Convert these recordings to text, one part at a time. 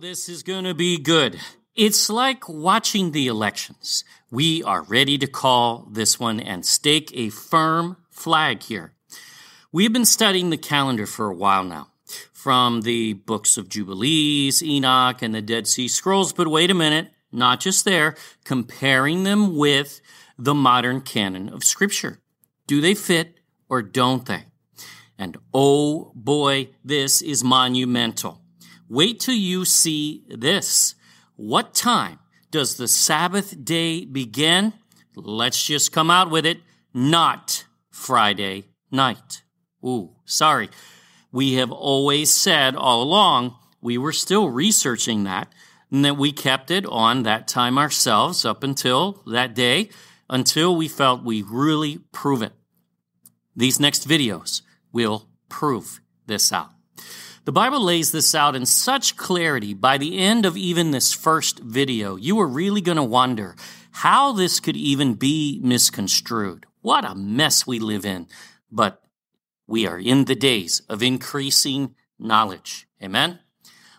This is going to be good. It's like watching the elections. We are ready to call this one and stake a firm flag here. We've been studying the calendar for a while now, from the books of Jubilees, Enoch, and the Dead Sea Scrolls. But wait a minute, not just there, comparing them with the modern canon of Scripture. Do they fit or don't they? And oh boy, this is monumental. Wait till you see this. What time does the Sabbath day begin? Let's just come out with it. Not Friday night. Ooh, sorry. We have always said all along, we were still researching that, and that we kept it on that time ourselves up until that day, until we felt we really prove it. These next videos will prove this out. The Bible lays this out in such clarity by the end of even this first video, you are really going to wonder how this could even be misconstrued. What a mess we live in. But we are in the days of increasing knowledge. Amen?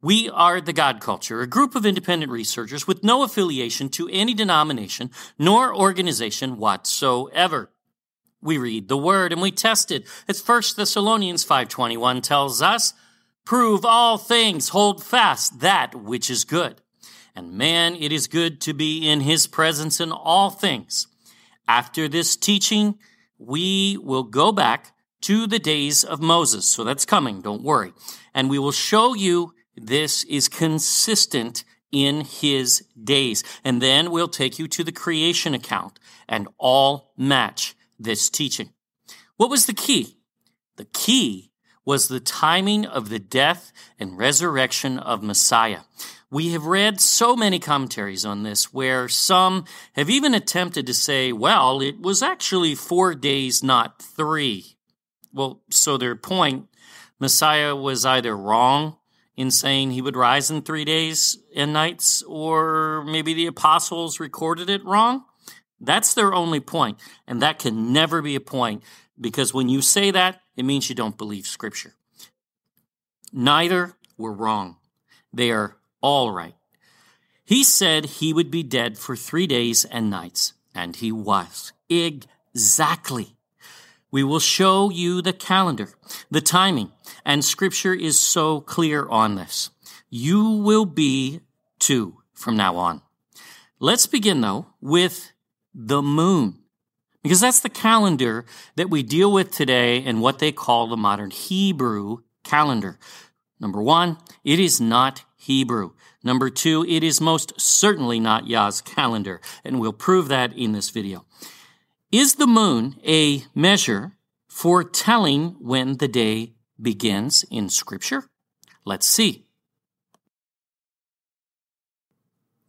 We are the God Culture, a group of independent researchers with no affiliation to any denomination nor organization whatsoever. We read the word and we test it. As 1 Thessalonians 5.21 tells us, Prove all things, hold fast that which is good. And man, it is good to be in his presence in all things. After this teaching, we will go back to the days of Moses. So that's coming, don't worry. And we will show you this is consistent in his days. And then we'll take you to the creation account and all match this teaching. What was the key? The key was the timing of the death and resurrection of Messiah. We have read so many commentaries on this where some have even attempted to say, well, it was actually four days, not three. Well, so their point, Messiah was either wrong in saying he would rise in three days and nights, or maybe the apostles recorded it wrong. That's their only point, and that can never be a point because when you say that, it means you don't believe Scripture. Neither were wrong. They are all right. He said he would be dead for three days and nights, and he was. Exactly. We will show you the calendar, the timing, and Scripture is so clear on this. You will be too from now on. Let's begin, though, with the moon because that's the calendar that we deal with today and what they call the modern Hebrew calendar. Number one, it is not Hebrew. Number two, it is most certainly not Yah's calendar, and we'll prove that in this video. Is the moon a measure for telling when the day begins in Scripture? Let's see.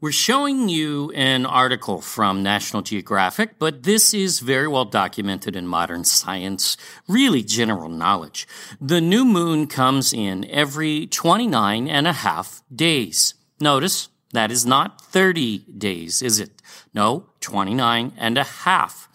We're showing you an article from National Geographic, but this is very well documented in modern science, really general knowledge. The new moon comes in every 29 and a half days. Notice that is not 30 days, is it? No, 29 and a half.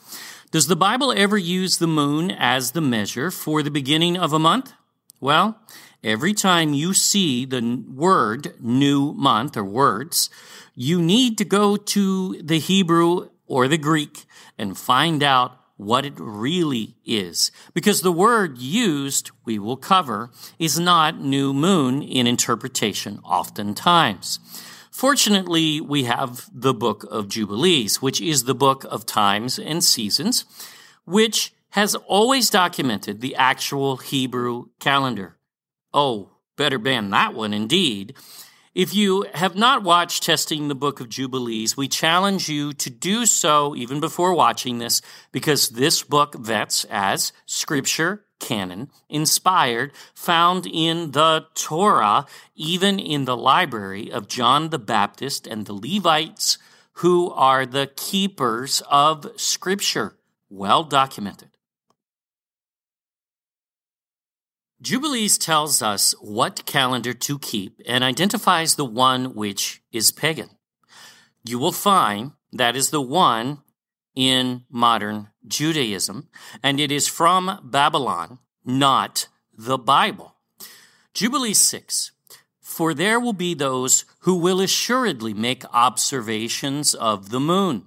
Does the Bible ever use the moon as the measure for the beginning of a month? Well, every time you see the word new month or words, you need to go to the Hebrew or the Greek and find out what it really is. Because the word used, we will cover, is not new moon in interpretation oftentimes. Fortunately, we have the book of Jubilees, which is the book of times and seasons, which has always documented the actual Hebrew calendar. Oh, better ban that one indeed. If you have not watched Testing the Book of Jubilees, we challenge you to do so even before watching this because this book vets as scripture, canon, inspired, found in the Torah, even in the library of John the Baptist and the Levites, who are the keepers of scripture. Well documented. Jubilees tells us what calendar to keep and identifies the one which is pagan. You will find that is the one in modern Judaism, and it is from Babylon, not the Bible. Jubilee 6. For there will be those who will assuredly make observations of the moon,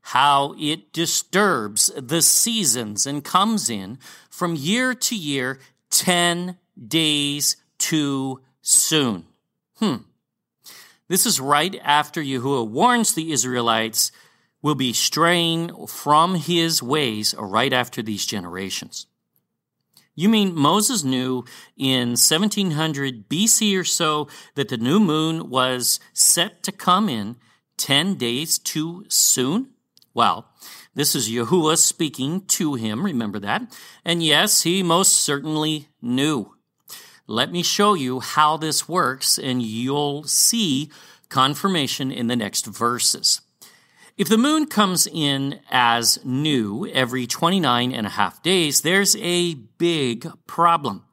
how it disturbs the seasons and comes in from year to year 10 days too soon. Hmm. This is right after Yahuah warns the Israelites will be straying from his ways right after these generations. You mean Moses knew in 1700 BC or so that the new moon was set to come in 10 days too soon? Well, this is Yahuah speaking to him, remember that. And yes, he most certainly knew. Let me show you how this works, and you'll see confirmation in the next verses. If the moon comes in as new every 29 and a half days, there's a big problem.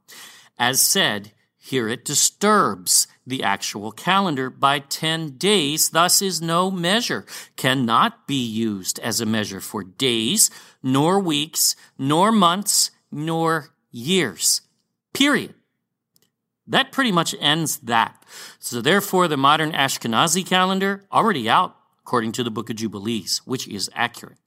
As said, here it disturbs the actual calendar by 10 days, thus is no measure, cannot be used as a measure for days, nor weeks, nor months, nor years. Period. That pretty much ends that. So therefore, the modern Ashkenazi calendar already out according to the book of Jubilees, which is accurate.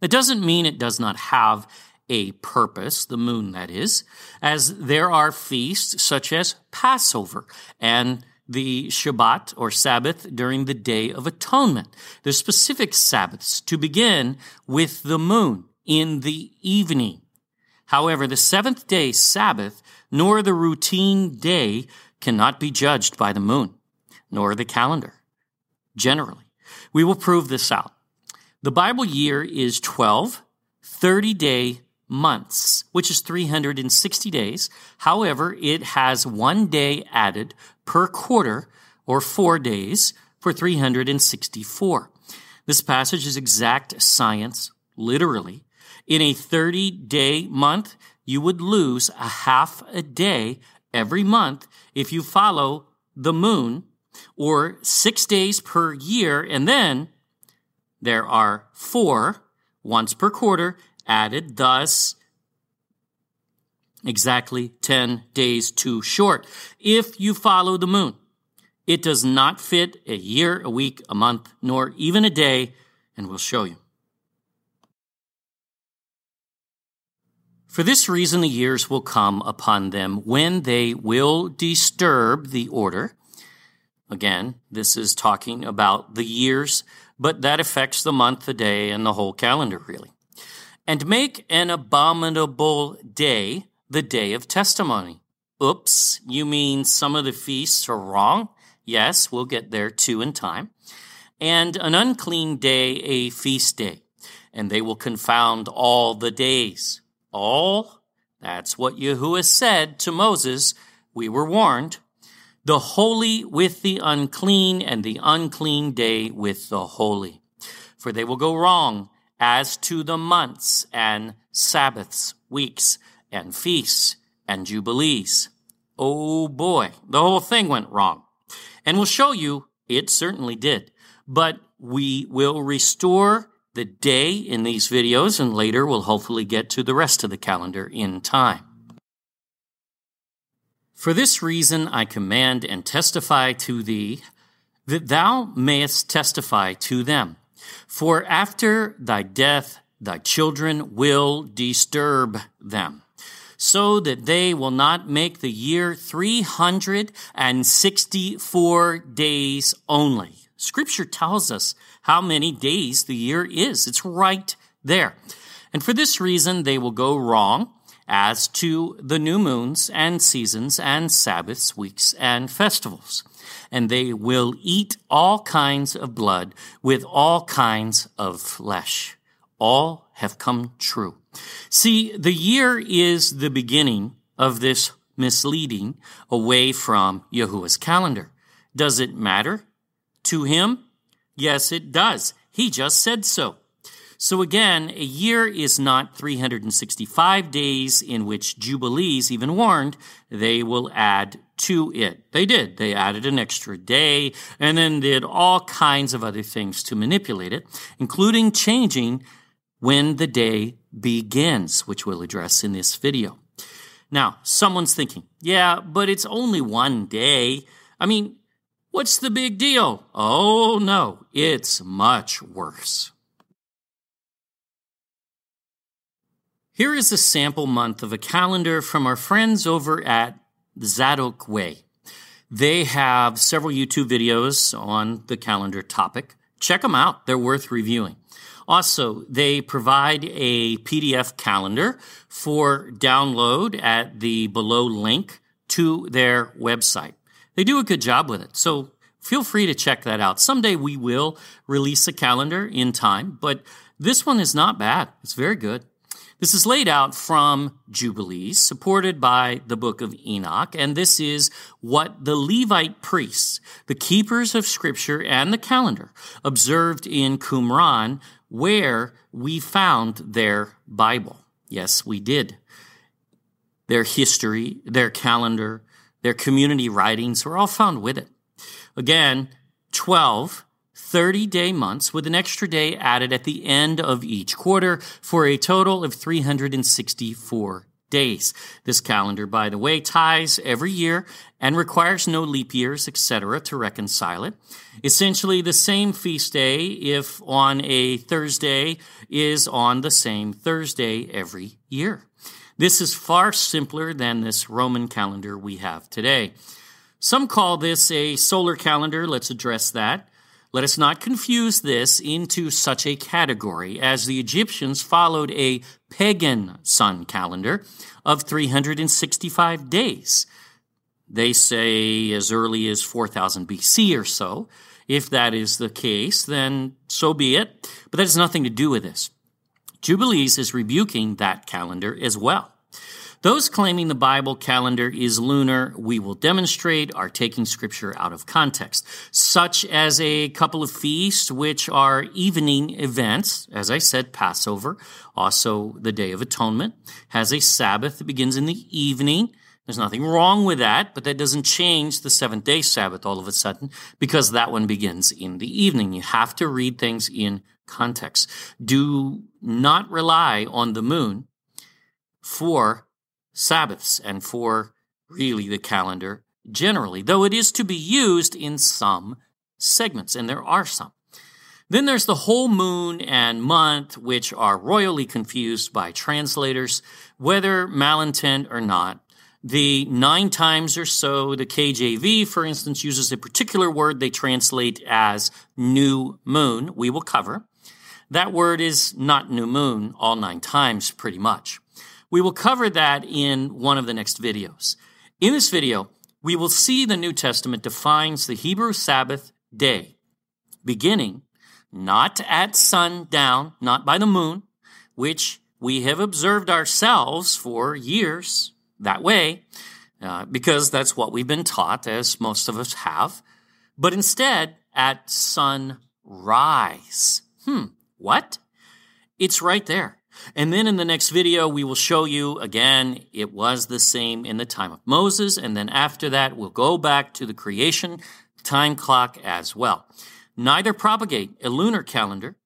That doesn't mean it does not have a purpose, the moon that is, as there are feasts such as Passover and the Shabbat or Sabbath during the Day of Atonement. There's specific Sabbaths to begin with the moon in the evening. However, the seventh day Sabbath nor the routine day cannot be judged by the moon, nor the calendar generally. We will prove this out. The Bible year is 12 30 day months, which is 360 days. However, it has one day added per quarter or four days for 364. This passage is exact science, literally. In a 30 day month, you would lose a half a day every month if you follow the moon or six days per year. And then there are four once per quarter added, thus exactly 10 days too short. If you follow the moon, it does not fit a year, a week, a month, nor even a day, and we'll show you. For this reason, the years will come upon them when they will disturb the order Again, this is talking about the years, but that affects the month, the day, and the whole calendar, really. And make an abominable day the day of testimony. Oops, you mean some of the feasts are wrong? Yes, we'll get there too in time. And an unclean day, a feast day. And they will confound all the days. All? That's what Yahuah said to Moses. We were warned the holy with the unclean, and the unclean day with the holy. For they will go wrong as to the months and Sabbaths, weeks, and feasts, and jubilees. Oh boy, the whole thing went wrong. And we'll show you it certainly did. But we will restore the day in these videos, and later we'll hopefully get to the rest of the calendar in time. For this reason I command and testify to thee, that thou mayest testify to them. For after thy death, thy children will disturb them, so that they will not make the year 364 days only. Scripture tells us how many days the year is. It's right there. And for this reason, they will go wrong as to the new moons and seasons and Sabbaths, weeks, and festivals. And they will eat all kinds of blood with all kinds of flesh. All have come true. See, the year is the beginning of this misleading away from Yahuah's calendar. Does it matter to him? Yes, it does. He just said so. So again, a year is not 365 days in which Jubilees even warned they will add to it. They did. They added an extra day and then did all kinds of other things to manipulate it, including changing when the day begins, which we'll address in this video. Now, someone's thinking, yeah, but it's only one day. I mean, what's the big deal? Oh no, it's much worse. Here is a sample month of a calendar from our friends over at Zadok Way. They have several YouTube videos on the calendar topic. Check them out. They're worth reviewing. Also, they provide a PDF calendar for download at the below link to their website. They do a good job with it. So feel free to check that out. Someday we will release a calendar in time, but this one is not bad. It's very good. This is laid out from Jubilees, supported by the book of Enoch, and this is what the Levite priests, the keepers of scripture and the calendar, observed in Qumran, where we found their Bible. Yes, we did. Their history, their calendar, their community writings were all found with it. Again, 12 30 day months with an extra day added at the end of each quarter for a total of 364 days. This calendar, by the way, ties every year and requires no leap years, etc., to reconcile it. Essentially, the same feast day, if on a Thursday, is on the same Thursday every year. This is far simpler than this Roman calendar we have today. Some call this a solar calendar. Let's address that. Let us not confuse this into such a category, as the Egyptians followed a pagan sun calendar of 365 days. They say as early as 4000 BC or so. If that is the case, then so be it. But that has nothing to do with this. Jubilees is rebuking that calendar as well. Those claiming the Bible calendar is lunar, we will demonstrate, are taking scripture out of context, such as a couple of feasts, which are evening events. As I said, Passover, also the Day of Atonement, has a Sabbath that begins in the evening. There's nothing wrong with that, but that doesn't change the seventh day Sabbath all of a sudden because that one begins in the evening. You have to read things in context. Do not rely on the moon for Sabbaths and for really the calendar generally, though it is to be used in some segments, and there are some. Then there's the whole moon and month, which are royally confused by translators, whether malintent or not. The nine times or so, the KJV, for instance, uses a particular word they translate as new moon. We will cover. That word is not new moon all nine times, pretty much. We will cover that in one of the next videos. In this video, we will see the New Testament defines the Hebrew Sabbath day, beginning not at sundown, not by the moon, which we have observed ourselves for years that way, uh, because that's what we've been taught, as most of us have, but instead at sunrise. Hmm, what? It's right there. And then in the next video, we will show you again, it was the same in the time of Moses. And then after that, we'll go back to the creation time clock as well. Neither propagate a lunar calendar,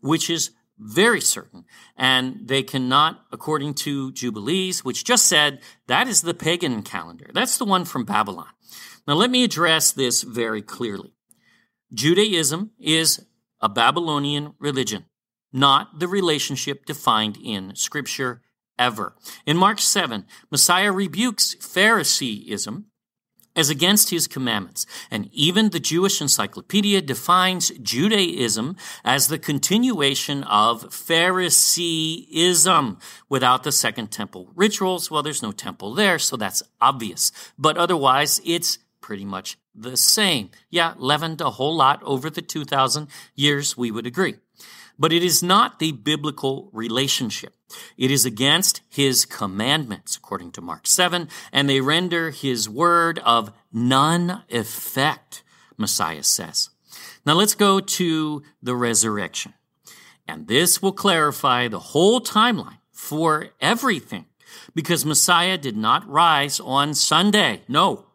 which is very certain, and they cannot, according to Jubilees, which just said that is the pagan calendar. That's the one from Babylon. Now, let me address this very clearly. Judaism is a Babylonian religion not the relationship defined in Scripture ever. In Mark 7, Messiah rebukes Phariseeism as against his commandments. And even the Jewish Encyclopedia defines Judaism as the continuation of Phariseeism without the Second Temple rituals. Well, there's no temple there, so that's obvious. But otherwise, it's pretty much the same. Yeah, leavened a whole lot over the 2,000 years, we would agree. But it is not the biblical relationship. It is against his commandments, according to Mark 7, and they render his word of none effect, Messiah says. Now let's go to the resurrection. And this will clarify the whole timeline for everything, because Messiah did not rise on Sunday. No,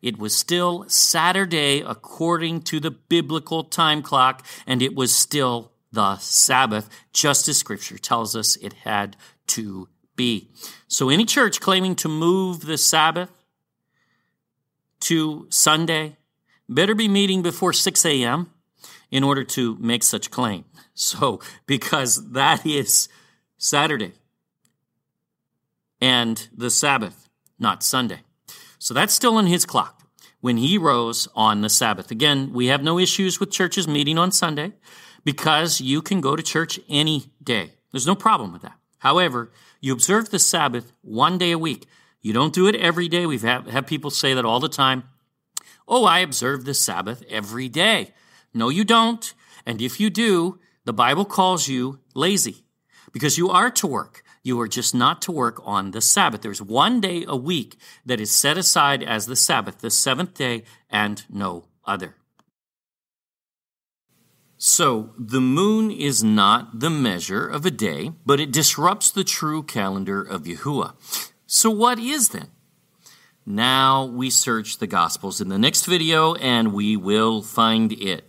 it was still Saturday according to the biblical time clock, and it was still the Sabbath, just as Scripture tells us it had to be. So any church claiming to move the Sabbath to Sunday better be meeting before 6 a.m. in order to make such claim. So, because that is Saturday and the Sabbath, not Sunday. So that's still in his clock when he rose on the Sabbath. Again, we have no issues with churches meeting on Sunday because you can go to church any day. There's no problem with that. However, you observe the Sabbath one day a week. You don't do it every day. We've had, have people say that all the time. Oh, I observe the Sabbath every day. No, you don't. And if you do, the Bible calls you lazy because you are to work. You are just not to work on the Sabbath. There's one day a week that is set aside as the Sabbath, the seventh day, and no other. So, the moon is not the measure of a day, but it disrupts the true calendar of Yahuah. So, what is then? Now we search the Gospels in the next video and we will find it.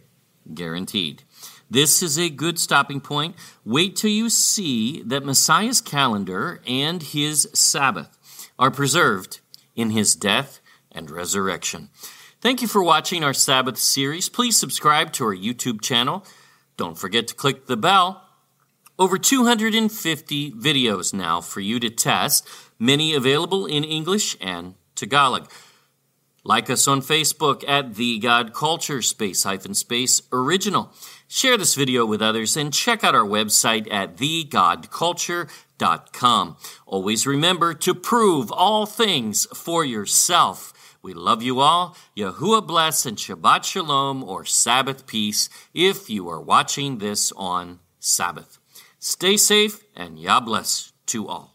Guaranteed. This is a good stopping point. Wait till you see that Messiah's calendar and his Sabbath are preserved in his death and resurrection. Thank you for watching our Sabbath series. Please subscribe to our YouTube channel. Don't forget to click the bell. Over 250 videos now for you to test, many available in English and Tagalog. Like us on Facebook at The God Culture Space hyphen Space Original. Share this video with others and check out our website at thegodculture.com. Always remember to prove all things for yourself. We love you all. Yahuah bless and Shabbat Shalom or Sabbath peace if you are watching this on Sabbath. Stay safe and Yah bless to all.